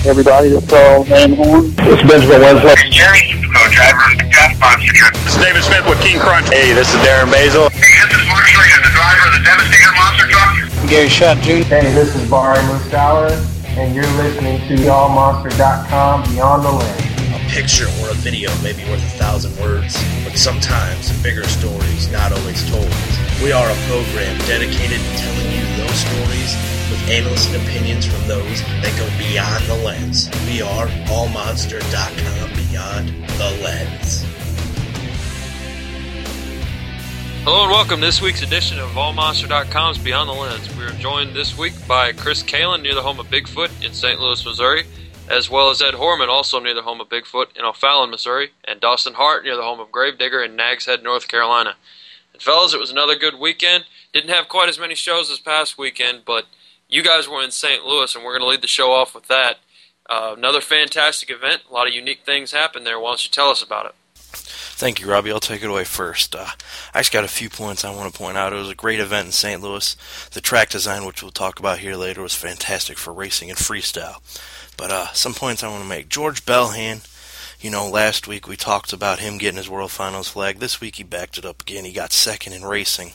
Everybody, this is uh, Carl Van Horn. This is Benjamin Winslow. Jerry, co-driver of the Gas Monster truck. This is David Smith with King Crunch. Hey, this is Darren Basil. Hey, this is Mark Slater, the driver of the Devastator Monster truck. Gary Shutt Jr. Hey, this is Barry Muscala, and you're listening to AllMonster.com Beyond the Lens. Picture or a video may be worth a thousand words, but sometimes bigger stories not always told. We are a program dedicated to telling you those stories with analysts and opinions from those that go beyond the lens. We are allmonster.com beyond the lens. Hello and welcome to this week's edition of AllMonster.com's Beyond the Lens. We are joined this week by Chris Kalen near the home of Bigfoot in St. Louis, Missouri, as well as Ed Horman, also near the home of Bigfoot in O'Fallon, Missouri, and Dawson Hart near the home of Gravedigger in Nags Head, North Carolina. And fellas, it was another good weekend. Didn't have quite as many shows this past weekend, but you guys were in St. Louis, and we're going to lead the show off with that. Uh, another fantastic event. A lot of unique things happened there. Why don't you tell us about it? Thank you, Robbie. I'll take it away first. Uh, I just got a few points I want to point out. It was a great event in St. Louis. The track design, which we'll talk about here later, was fantastic for racing and freestyle. But uh, some points I want to make. George Balhan, you know, last week we talked about him getting his World Finals flag. This week he backed it up again. He got second in racing.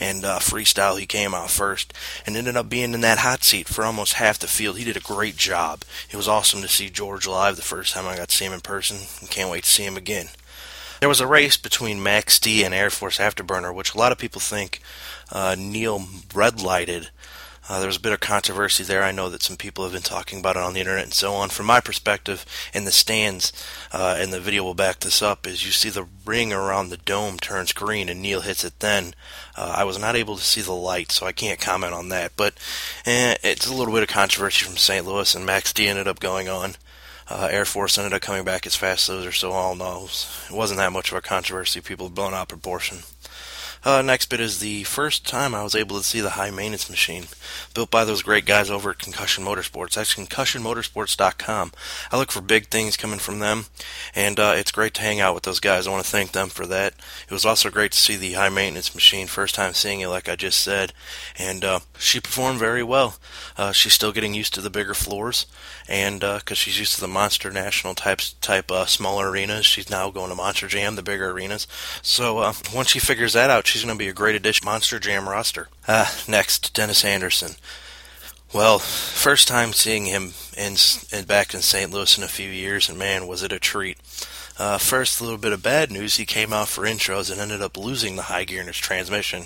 And uh, freestyle, he came out first and ended up being in that hot seat for almost half the field. He did a great job. It was awesome to see George live the first time I got to see him in person. Can't wait to see him again. There was a race between Max D and Air Force Afterburner, which a lot of people think uh, Neil red lighted. Uh, there was a bit of controversy there. I know that some people have been talking about it on the internet and so on. From my perspective, in the stands, uh, and the video will back this up, is you see the ring around the dome turns green and Neil hits it then. Uh, I was not able to see the light, so I can't comment on that. But eh, it's a little bit of controversy from St. Louis, and Max D ended up going on. Uh, Air Force ended up coming back as fast as those are so all knows. It wasn't that much of a controversy. People blown out proportion. Uh, next bit is the first time I was able to see the high maintenance machine built by those great guys over at Concussion Motorsports. That's concussionmotorsports.com. I look for big things coming from them, and uh, it's great to hang out with those guys. I want to thank them for that. It was also great to see the high maintenance machine, first time seeing it, like I just said, and uh, she performed very well. Uh, she's still getting used to the bigger floors, and because uh, she's used to the Monster National type type uh, smaller arenas, she's now going to Monster Jam, the bigger arenas. So once she figures that out, she's going to be a great addition Monster Jam roster. Uh, next, Dennis Anderson. Well, first time seeing him in, in back in St. Louis in a few years, and man, was it a treat. Uh, first, a little bit of bad news. He came out for intros and ended up losing the high gear in his transmission.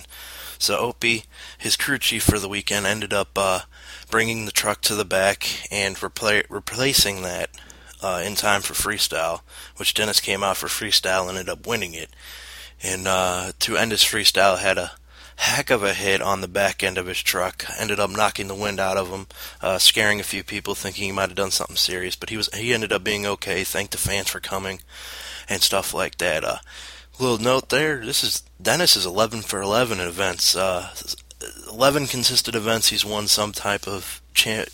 So Opie, his crew chief for the weekend, ended up uh, bringing the truck to the back and repla- replacing that uh, in time for freestyle, which Dennis came out for freestyle and ended up winning it. And uh, to end his freestyle, had a heck of a hit on the back end of his truck. Ended up knocking the wind out of him, uh, scaring a few people, thinking he might have done something serious. But he was he ended up being okay. Thanked the fans for coming and stuff like that. Uh, little note there. This is Dennis is 11 for 11 in events. Uh, 11 consistent events. He's won some type of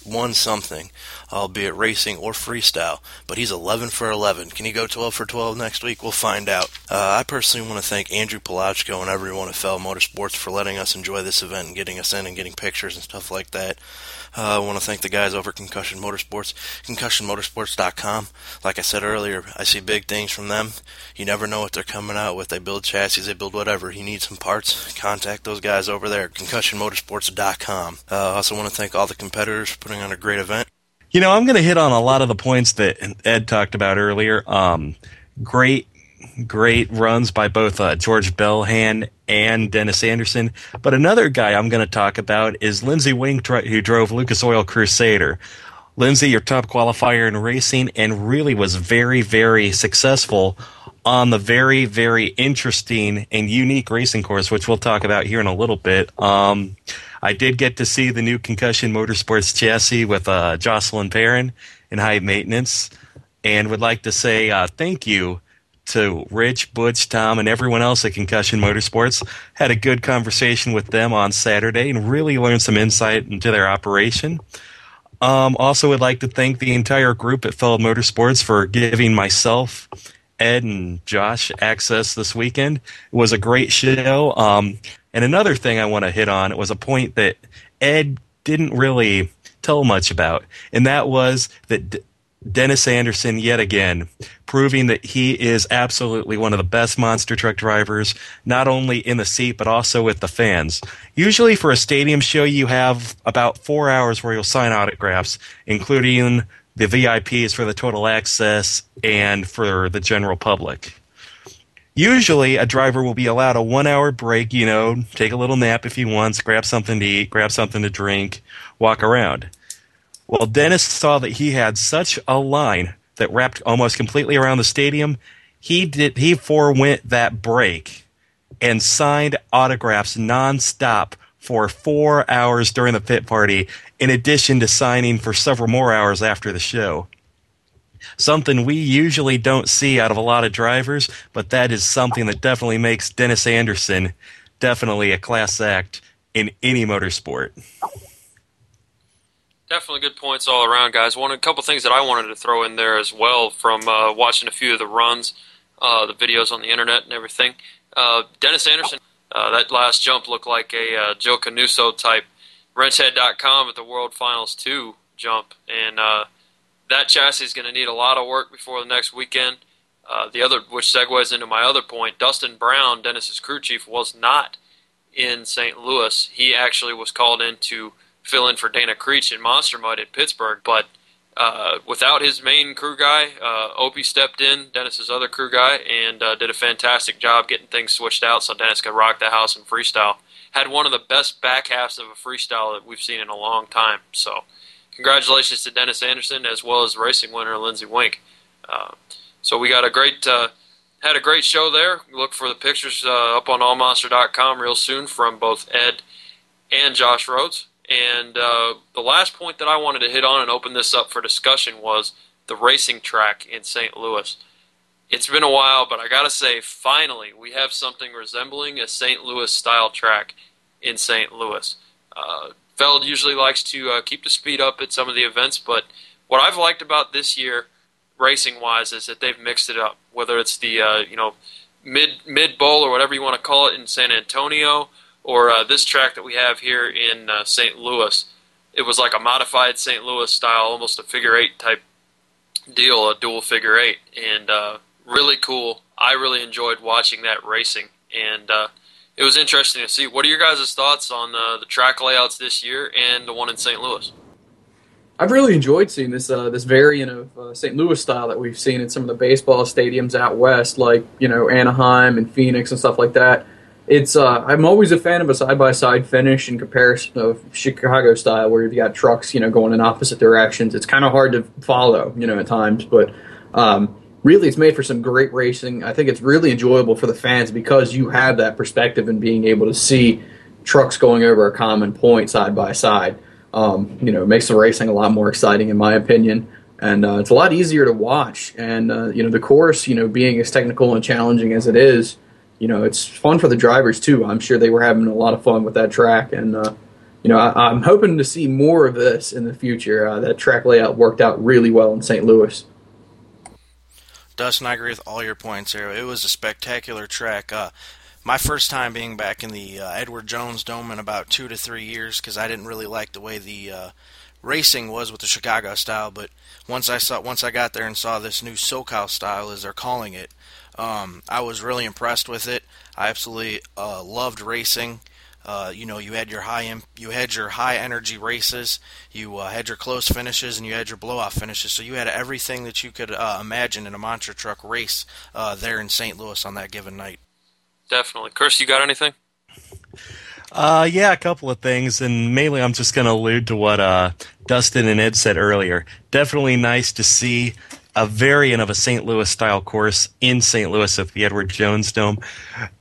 won something, albeit racing or freestyle. But he's 11 for 11. Can he go 12 for 12 next week? We'll find out. Uh, I personally want to thank Andrew Palachko and everyone at Feld Motorsports for letting us enjoy this event and getting us in and getting pictures and stuff like that. Uh, I want to thank the guys over at Concussion Motorsports, concussionmotorsports.com. Like I said earlier, I see big things from them. You never know what they're coming out with. They build chassis, they build whatever. You need some parts, contact those guys over there concussionmotorsports.com. Uh, I also want to thank all the competitors for putting on a great event. You know, I'm going to hit on a lot of the points that Ed talked about earlier. Um, great, great runs by both uh, George Balhan and Dennis Anderson. But another guy I'm going to talk about is Lindsey Weenk, who drove Lucas Oil Crusader. Lindsey, your top qualifier in racing, and really was very, very successful on the very, very interesting and unique racing course, which we'll talk about here in a little bit. Um, I did get to see the new Concussion Motorsports chassis with uh, Jocelyn Perrin in high maintenance, and would like to say uh, thank you to Rich, Butch, Tom, and everyone else at Concussion Motorsports. Had a good conversation with them on Saturday and really learned some insight into their operation. Um, also, would like to thank the entire group at Feld Motorsports for giving myself, Ed, and Josh access this weekend. It was a great show. Um, and another thing I want to hit on it was a point that Ed didn't really tell much about, and that was that Dennis Anderson yet again proving that he is absolutely one of the best monster truck drivers, not only in the seat but also with the fans. Usually for a stadium show, you have about four hours where you'll sign autographs, including the VIPs for the total access and for the general public. Usually, a driver will be allowed a one hour break, you know, take a little nap if he wants, grab something to eat, grab something to drink, walk around. Well, Dennis saw that he had such a line that wrapped almost completely around the stadium. He did he forewent that break and signed autographs nonstop for four hours during the pit party, in addition to signing for several more hours after the show something we usually don't see out of a lot of drivers, but that is something that definitely makes Dennis Anderson definitely a class act in any motorsport. Definitely good points all around, guys. One a couple things that I wanted to throw in there as well from uh, watching a few of the runs, uh, the videos on the internet and everything. Uh, Dennis Anderson, uh, that last jump looked like a uh, Joe Canuso type wrenchhead.com at the World Finals 2 jump. And uh, that chassis is going to need a lot of work before the next weekend. The other, which segues into my other point, Dustin Brown, Dennis's crew chief, was not in St. Louis. He actually was called in to fill in for Dana Creech in Monster Mud at Pittsburgh, but uh, without his main crew guy, uh, Opie stepped in, Dennis's other crew guy, and uh, did a fantastic job getting things switched out so Dennis could rock the house in freestyle. Had one of the best back halves of a freestyle that we've seen in a long time. So congratulations to Dennis Anderson as well as racing winner Lindsey Weenk. Uh, so we got a great uh, had a great show there. Look for the pictures uh, up on allmonster.com real soon from both Ed and Josh Rhodes. And uh, the last point that I wanted to hit on and open this up for discussion was the racing track in St. Louis. It's been a while, but I gotta say, finally, we have something resembling a St. Louis style track in St. Louis. Uh, Feld usually likes to uh, keep the speed up at some of the events, but what I've liked about this year, racing wise, is that they've mixed it up. Whether it's the uh, you know mid mid bowl or whatever you want to call it in San Antonio, or uh, this track that we have here in uh, St. Louis, it was like a modified St. Louis style, almost a figure eight type deal, a dual figure eight, and uh, really cool. I really enjoyed watching that racing, and uh, it was interesting to see. What are your guys' thoughts on uh, the track layouts this year and the one in St. Louis? I've really enjoyed seeing this uh, this variant of uh, St. Louis style that we've seen in some of the baseball stadiums out west, like you know Anaheim and Phoenix and stuff like that. It's uh, I'm always a fan of a side by side finish in comparison of Chicago style, where you've got trucks you know going in opposite directions. It's kind of hard to follow, you know, at times, but um, really it's made for some great racing. I think it's really enjoyable for the fans because you have that perspective and being able to see trucks going over a common point side by side. Um, you know, makes the racing a lot more exciting, in my opinion, and uh, it's a lot easier to watch. And uh, you know, the course, you know, being as technical and challenging as it is, you know, it's fun for the drivers too. I'm sure they were having a lot of fun with that track, and uh, you know, I, am hoping to see more of this in the future. Uh, that track layout worked out really well in St. Louis. Dustin, I agree with all your points here. It was a spectacular track. Uh, my first time being back in the uh, Edward Jones Dome in about two to three years because I didn't really like the way the uh, racing was with the Chicago style. But once I saw, once I got there and saw this new SoCal style, as they're calling it, um, I was really impressed with it. I absolutely uh, loved racing. Uh, you know, you had your high imp- you had your high energy races, you uh, had your close finishes, and you had your blowout finishes. So you had everything that you could uh, imagine in a monster truck race uh, there in St. Louis on that given night. Definitely, Chris. You got anything? Uh, yeah, a couple of things, and mainly I'm just going to allude to what uh, Dustin and Ed said earlier. Definitely nice to see a variant of a St. Louis style course in St. Louis at the Edward Jones Dome.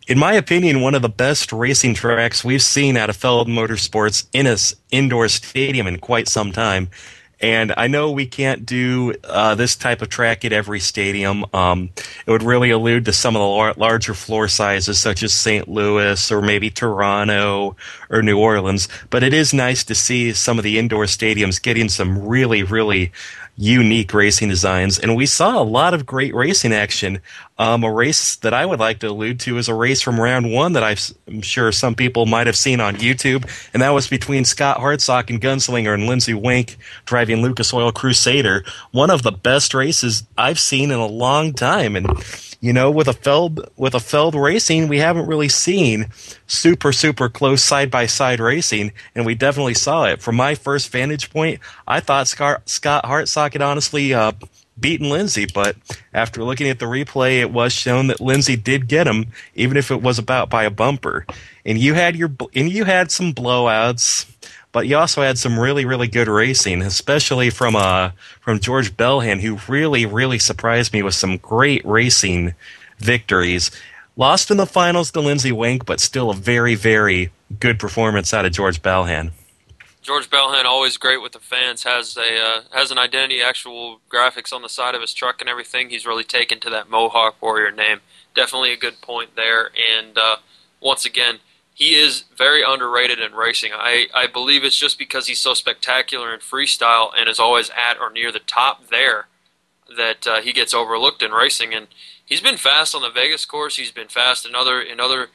In my opinion, one of the best racing tracks we've seen out of Feld Motorsports in a indoor stadium in quite some time. And I know we can't do uh, this type of track at every stadium. Um, it would really allude to some of the lar- larger floor sizes, such as St. Louis or maybe Toronto or New Orleans. But it is nice to see some of the indoor stadiums getting some really, really unique racing designs, and we saw a lot of great racing action. Um, a race that I would like to allude to is a race from round one that I'm sure some people might have seen on YouTube, and that was between Scott Hartsock and Gunslinger and Lindsey Weenk driving Lucas Oil Crusader. One of the best races I've seen in a long time, and you know, with a Feld with a Feld racing, we haven't really seen super super close side by side racing, and we definitely saw it. From my first vantage point, I thought Scott, Scott Hartsock had honestly uh, beaten Lindsey, but after looking at the replay, it was shown that Lindsey did get him, even if it was about by a bumper. And you had your and you had some blowouts but you also had some really, really good racing, especially from uh, from George Balhan, who really, really surprised me with some great racing victories. Lost in the finals to Lindsey Weenk, but still a very, very good performance out of George Balhan. George Balhan always great with the fans. has a uh, has an identity, actual graphics on the side of his truck and everything. He's really taken to that Mohawk Warrior name. Definitely a good point there. And uh, once again, he is very underrated in racing. I, I believe it's just because he's so spectacular in freestyle and is always at or near the top there that uh, he gets overlooked in racing. And he's been fast on the Vegas course. He's been fast in other in other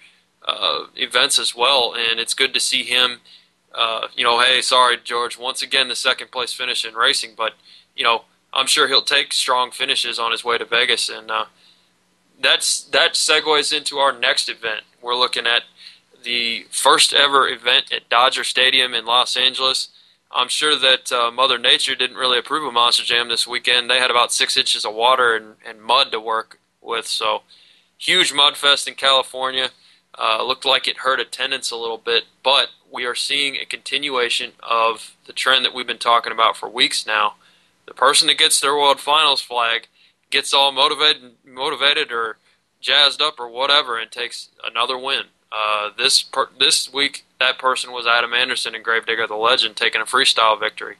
uh, events as well. And it's good to see him. Uh, you know, hey, sorry, George. Once again, the second place finish in racing, but you know, I'm sure he'll take strong finishes on his way to Vegas, and uh, that's that segues into our next event. We're looking at the first ever event at Dodger Stadium in Los Angeles. I'm sure that uh, Mother Nature didn't really approve of Monster Jam this weekend. They had about six inches of water and, and mud to work with, so huge mud fest in California. Uh, looked like it hurt attendance a little bit, but we are seeing a continuation of the trend that we've been talking about for weeks now. The person that gets their World Finals flag gets all motivated, motivated or jazzed up or whatever, and takes another win. Uh, this per- this week, that person was Adam Anderson in Gravedigger the Legend, taking a freestyle victory.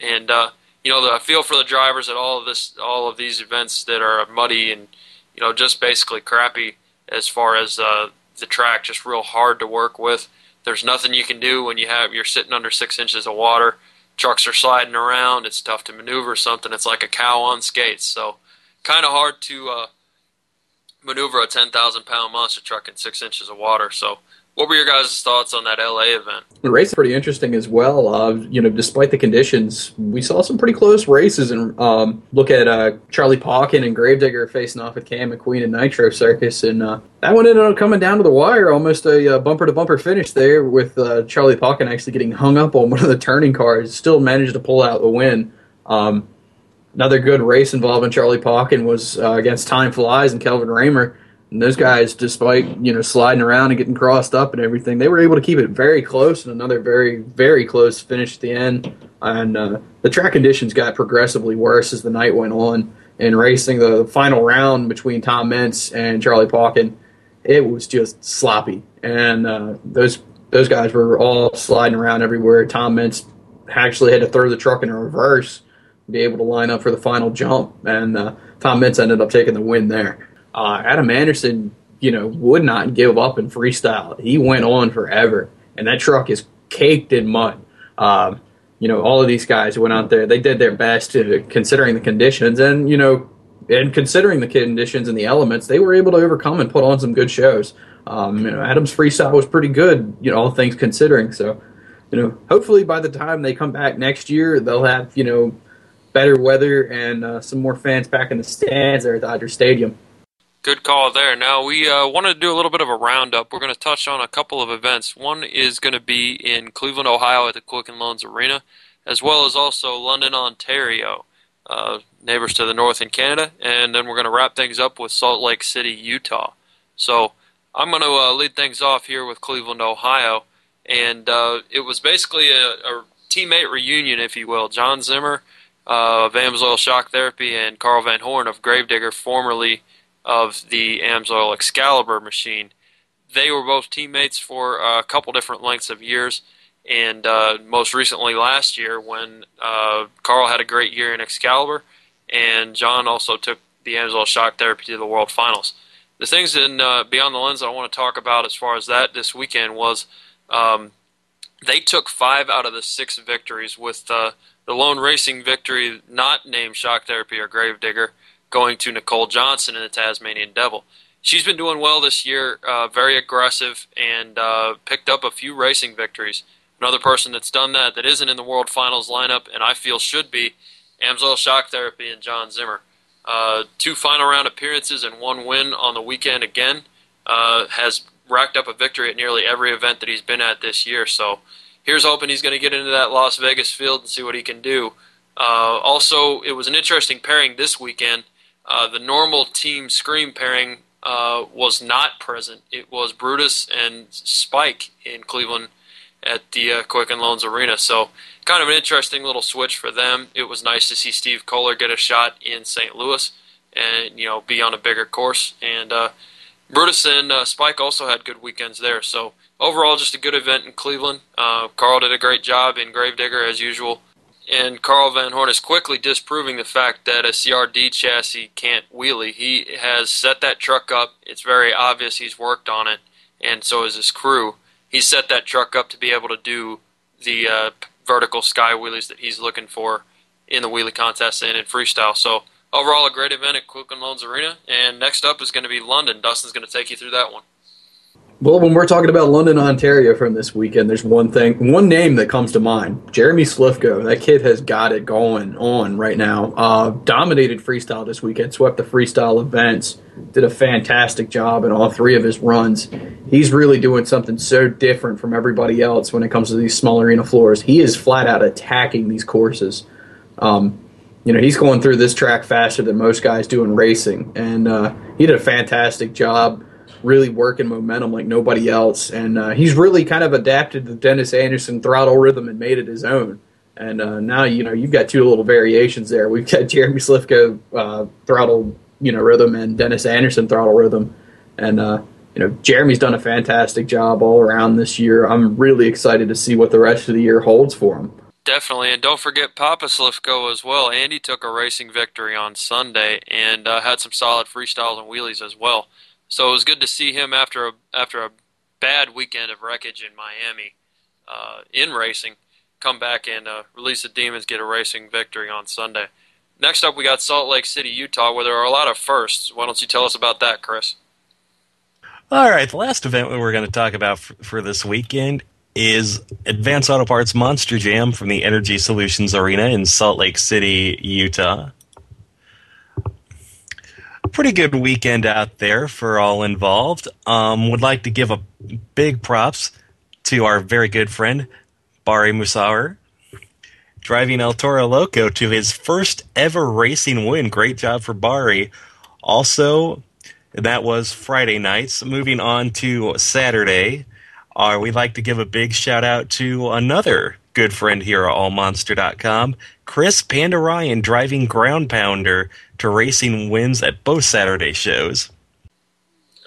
And uh, you know, the, I feel for the drivers at all of this, all of these events that are muddy and you know just basically crappy as far as uh, the track, just real hard to work with. There's nothing you can do when you have you're sitting under six inches of water. Trucks are sliding around. It's tough to maneuver something. It's like a cow on skates. So kind of hard to uh, maneuver a 10,000 pound monster truck in six inches of water. So, what were your guys' thoughts on that LA event? The race is pretty interesting as well. Uh, you know, despite the conditions, we saw some pretty close races. And um, look at uh, Charlie Pauken and Gravedigger facing off with Cam McQueen and Nitro Circus, and uh, that one ended up coming down to the wire, almost a bumper to bumper finish there, with uh, Charlie Pauken actually getting hung up on one of the turning cars, still managed to pull out the win. Um, another good race involving Charlie Pauken was uh, against Time Flies and Kelvin Ramer. And those guys, despite you know sliding around and getting crossed up and everything, they were able to keep it very close and another very very close finish at the end. And uh, the track conditions got progressively worse as the night went on. In racing the final round between Tom Meents and Charlie Pauken, it was just sloppy, and uh, those those guys were all sliding around everywhere. Tom Meents actually had to throw the truck in reverse be able to line up for the final jump. And uh, Tom Meents ended up taking the win there. Uh, Adam Anderson, you know, would not give up in freestyle. He went on forever, and that truck is caked in mud. Um, you know, all of these guys went out there. They did their best to, considering the conditions, and you know, and considering the conditions and the elements, they were able to overcome and put on some good shows. Um, you know, Adam's freestyle was pretty good, you know, all things considering. So, you know, hopefully by the time they come back next year, they'll have you know better weather and uh, some more fans back in the stands there at Dodger Stadium. Good call there. Now, we uh, wanted to do a little bit of a roundup. We're going to touch on a couple of events. One is going to be in Cleveland, Ohio at the Quicken Loans Arena, as well as also London, Ontario, uh, neighbors to the north in Canada. And then we're going to wrap things up with Salt Lake City, Utah. So I'm going to uh, lead things off here with Cleveland, Ohio. And uh, it was basically a, a teammate reunion, if you will. John Zimmer uh, of Amsoil Shock Therapy and Carl Van Horn of Gravedigger, formerly of the Amsoil Excalibur machine. They were both teammates for a couple different lengths of years, and uh, most recently last year when uh, Carl had a great year in Excalibur, and John also took the Amsoil Shock Therapy to the World Finals. The things in uh, Beyond the Lens I want to talk about as far as that this weekend was um, they took five out of the six victories with uh, the lone racing victory, not named Shock Therapy or Gravedigger, going to Nicole Johnson in the Tasmanian Devil. She's been doing well this year, uh, very aggressive, and uh, picked up a few racing victories. Another person that's done that that isn't in the World Finals lineup, and I feel should be, Amsoil Shock Therapy and John Zimmer. Uh, two final round appearances and one win on the weekend again. Uh, has racked up a victory at nearly every event that he's been at this year. So here's hoping he's going to get into that Las Vegas field and see what he can do. Uh, also, it was an interesting pairing this weekend. Uh, the normal team scream pairing uh, was not present. It was Brutus and Spike in Cleveland at the uh, Quicken Loans Arena. So, kind of an interesting little switch for them. It was nice to see Steve Kohler get a shot in St. Louis and you know be on a bigger course. And uh, Brutus and uh, Spike also had good weekends there. So overall, just a good event in Cleveland. Uh, Carl did a great job in Gravedigger as usual. And Carl Van Horn is quickly disproving the fact that a CRD chassis can't wheelie. He has set that truck up. It's very obvious he's worked on it, and so is his crew. He set that truck up to be able to do the uh, vertical sky wheelies that he's looking for in the wheelie contest and in freestyle. So overall, a great event at Quicken Loans Arena. And next up is going to be London. Dustin's going to take you through that one. Well, when we're talking about London, Ontario from this weekend, there's one thing, one name that comes to mind. Jeremy Slifko. That kid has got it going on right now. Uh, dominated freestyle this weekend, swept the freestyle events, did a fantastic job in all three of his runs. He's really doing something so different from everybody else when it comes to these small arena floors. He is flat out attacking these courses. Um, you know, he's going through this track faster than most guys do in racing, and uh, he did a fantastic job really working momentum like nobody else. And uh, he's really kind of adapted the Dennis Anderson throttle rhythm and made it his own. And uh, now you know you've got two little variations there. We've got Jeremy Slifko uh, throttle you know rhythm and Dennis Anderson throttle rhythm, and uh, you know Jeremy's done a fantastic job all around this year. I'm really excited to see what the rest of the year holds for him. Definitely, and don't forget Papa Slifko as well. Andy took a racing victory on Sunday and uh, had some solid freestyles and wheelies as well. So it was good to see him after a after a bad weekend of wreckage in Miami uh, in racing, come back and uh, release the demons, get a racing victory on Sunday. Next up, we got Salt Lake City, Utah, where there are a lot of firsts. Why don't you tell us about that, Chris? All right, the last event we we're going to talk about for, for this weekend is Advanced Auto Parts Monster Jam from the Energy Solutions Arena in Salt Lake City, Utah pretty good weekend out there for all involved. Um, would like to give a big props to our very good friend Bari Musawir, driving El Toro Loco to his first ever racing win. Great job for Bari. Also, that was Friday nights. Moving on to Saturday, uh, we'd like to give a big shout out to another good friend here at allmonster.com, Chris Panda driving Ground Pounder to racing wins at both Saturday shows.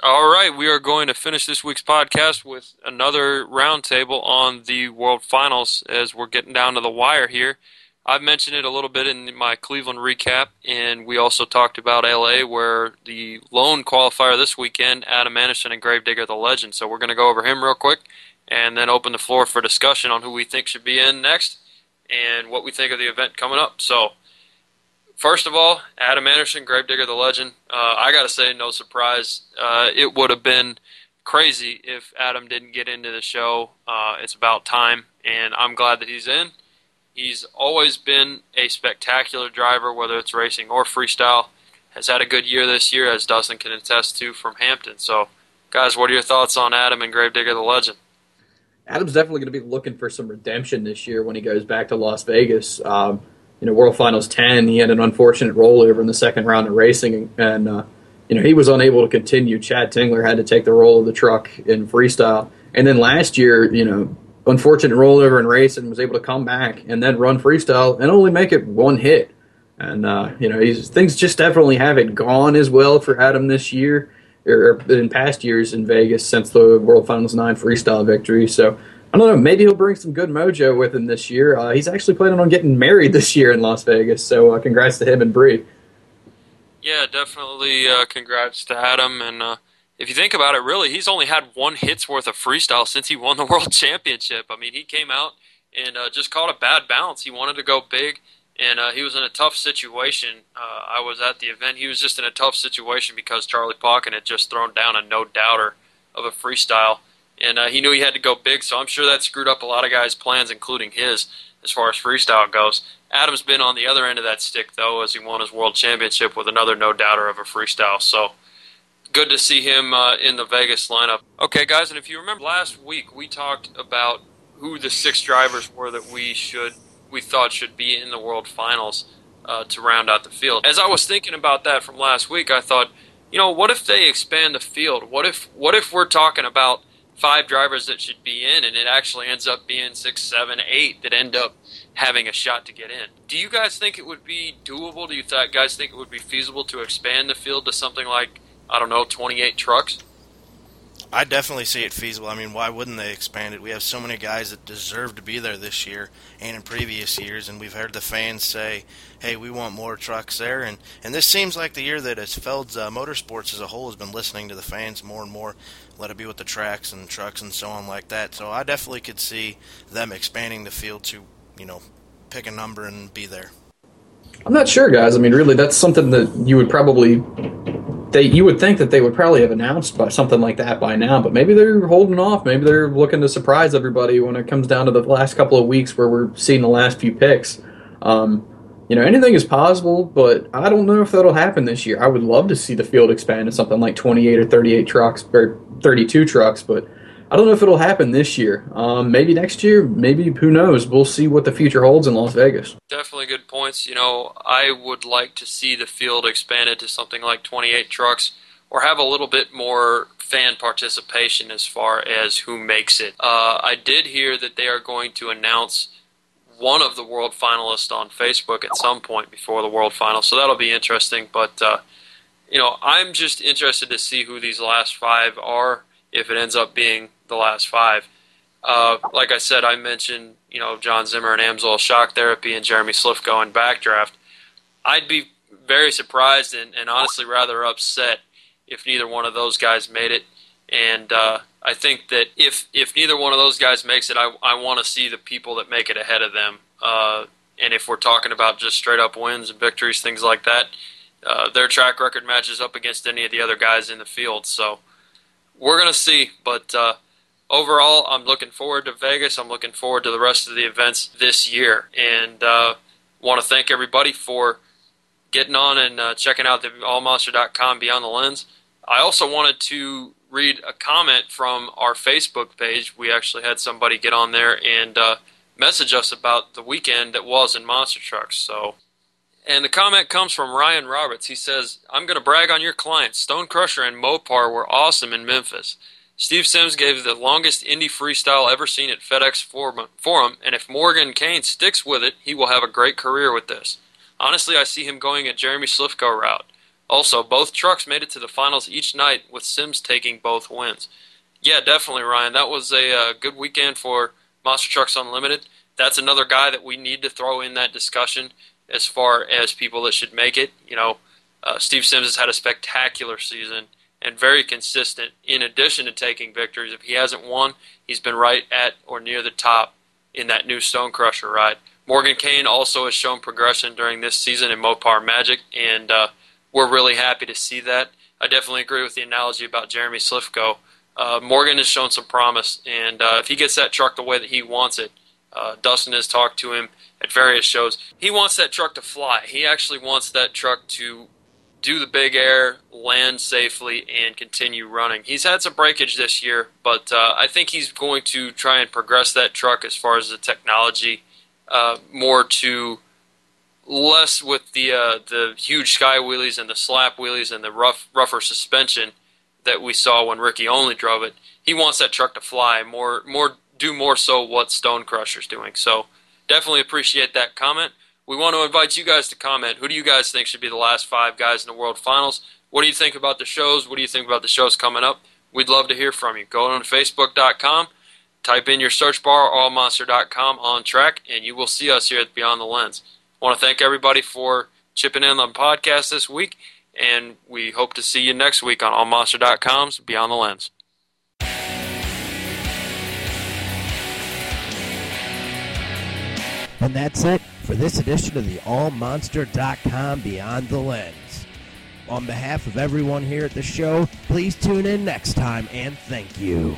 All right, we are going to finish this week's podcast with another roundtable on the World Finals as we're getting down to the wire here. I've mentioned it a little bit in my Cleveland recap, and we also talked about LA, where the lone qualifier this weekend, Adam Anderson and Gravedigger the Legend. So we're going to go over him real quick and then open the floor for discussion on who we think should be in next and what we think of the event coming up. So, first of all, Adam Anderson, Gravedigger the Legend. Uh, I got to say, no surprise. Uh, it would have been crazy if Adam didn't get into the show. Uh, it's about time, and I'm glad that he's in. He's always been a spectacular driver, whether it's racing or freestyle. Has had a good year this year, as Dustin can attest to from Hampton. So, guys, what are your thoughts on Adam and Gravedigger the Legend? Adam's definitely going to be looking for some redemption this year when he goes back to Las Vegas. Um, you know, World Finals 10, he had an unfortunate rollover in the second round of racing, and, uh, you know, he was unable to continue. Chad Tingler had to take the role of the truck in freestyle. And then last year, you know, unfortunate rollover in racing was able to come back and then run freestyle and only make it one hit. And, uh, you know, things just definitely haven't gone as well for Adam this year or in past years in Vegas since the World Finals nine freestyle victory. So I don't know. Maybe he'll bring some good mojo with him this year. Uh, he's actually planning on getting married this year in Las Vegas. So uh, congrats to him and Bree. Yeah, definitely. Uh, congrats to Adam. And uh, if you think about it, really, he's only had one hit's worth of freestyle since he won the world championship. I mean, he came out and uh, just caught a bad bounce. He wanted to go big, and uh, he was in a tough situation. Uh, I was at the event. He was just in a tough situation because Charlie Pauken had just thrown down a no doubter of a freestyle, and uh, he knew he had to go big. So I'm sure that screwed up a lot of guys' plans, including his, as far as freestyle goes. Adam's been on the other end of that stick though, as he won his world championship with another no doubter of a freestyle. So good to see him uh, in the Vegas lineup. Okay, guys, and if you remember last week, we talked about who the six drivers were that we should we thought should be in the World Finals uh, to round out the field. As I was thinking about that from last week, I thought, you know, what if they expand the field? What if what if we're talking about five drivers that should be in, and it actually ends up being six, seven, eight that end up having a shot to get in. Do you guys think it would be doable? Do you th- guys think it would be feasible to expand the field to something like I don't know, 28 trucks? I definitely see it feasible. I mean, why wouldn't they expand it? We have so many guys that deserve to be there this year and in previous years, and we've heard the fans say, "Hey, we want more trucks there." And and this seems like the year that as Feld's uh, Motorsports as a whole has been listening to the fans more and more. Let it be with the tracks and trucks and so on like that. So I definitely could see them expanding the field to, you know, pick a number and be there. I'm not sure, guys. I mean, really, that's something that you would probably they you would think that they would probably have announced by something like that by now, but maybe they're holding off. Maybe they're looking to surprise everybody when it comes down to the last couple of weeks where we're seeing the last few picks. Um, you know, anything is possible, but I don't know if that'll happen this year. I would love to see the field expand to something like 28 or 38 trucks or 32 trucks, but I don't know if it'll happen this year. Um, maybe next year. Maybe who knows? We'll see what the future holds in Las Vegas. Definitely good points. You know, I would like to see the field expanded to something like 28 trucks, or have a little bit more fan participation as far as who makes it. Uh, I did hear that they are going to announce one of the world finalists on Facebook at some point before the world final, so that'll be interesting. But uh, you know, I'm just interested to see who these last five are if it ends up being the last five. Uh, like I said, I mentioned you know John Zimmer and Amsoil Shock Therapy and Jeremy Slifko in backdraft. I'd be very surprised and, and, honestly rather upset if neither one of those guys made it. And uh, I think that if if neither one of those guys makes it, I, I want to see the people that make it ahead of them. Uh, and if we're talking about just straight up wins and victories, things like that, uh, their track record matches up against any of the other guys in the field. So we're to see. But uh, overall, I'm looking forward to Vegas. I'm looking forward to the rest of the events this year. And uh, want to thank everybody for getting on and uh, checking out the allmonster.com Beyond the Lens. I also wanted to read a comment from our Facebook page. We actually had somebody get on there and uh, message us about the weekend that was in Monster Trucks. So and the comment comes from Ryan Roberts. He says, I'm going to brag on your clients. Stone Crusher and Mopar were awesome in Memphis. Steve Sims gave the longest indie freestyle ever seen at FedEx Forum, and if Morgan Kane sticks with it, he will have a great career with this. Honestly, I see him going a Jeremy Slifko route. Also, both trucks made it to the finals each night, with Sims taking both wins. Yeah, definitely, Ryan. That was a uh, good weekend for Monster Trucks Unlimited. That's another guy that we need to throw in that discussion as far as people that should make it. You know, uh, Steve Sims has had a spectacular season and very consistent. In addition to taking victories, if he hasn't won, he's been right at or near the top in that new Stone Crusher ride. Morgan Kane also has shown progression during this season in Mopar Magic, and uh, we're really happy to see that. I definitely agree with the analogy about Jeremy Slifko. Uh, Morgan has shown some promise, and uh, if he gets that truck the way that he wants it, uh, Dustin has talked to him at various shows. He wants that truck to fly. He actually wants that truck to do the big air, land safely, and continue running. He's had some breakage this year, but uh, I think he's going to try and progress that truck as far as the technology, uh, more to less with the uh, the huge sky wheelies and the slap wheelies and the rough rougher suspension that we saw when Ricky only drove it. He wants that truck to fly more more do more so what Stone Crusher's doing. So definitely appreciate that comment. We want to invite you guys to comment. Who do you guys think should be the last five guys in the World Finals? What do you think about the shows? What do you think about the shows coming up? We'd love to hear from you. Go on to Facebook.com, type in your search bar, allmonster.com on track, and you will see us here at Beyond the Lens. I want to thank everybody for chipping in on the podcast this week, and we hope to see you next week on allmonster.com's Beyond the Lens. That's it for this edition of the AllMonster.com Beyond the Lens. On behalf of everyone here at the show, please tune in next time and thank you.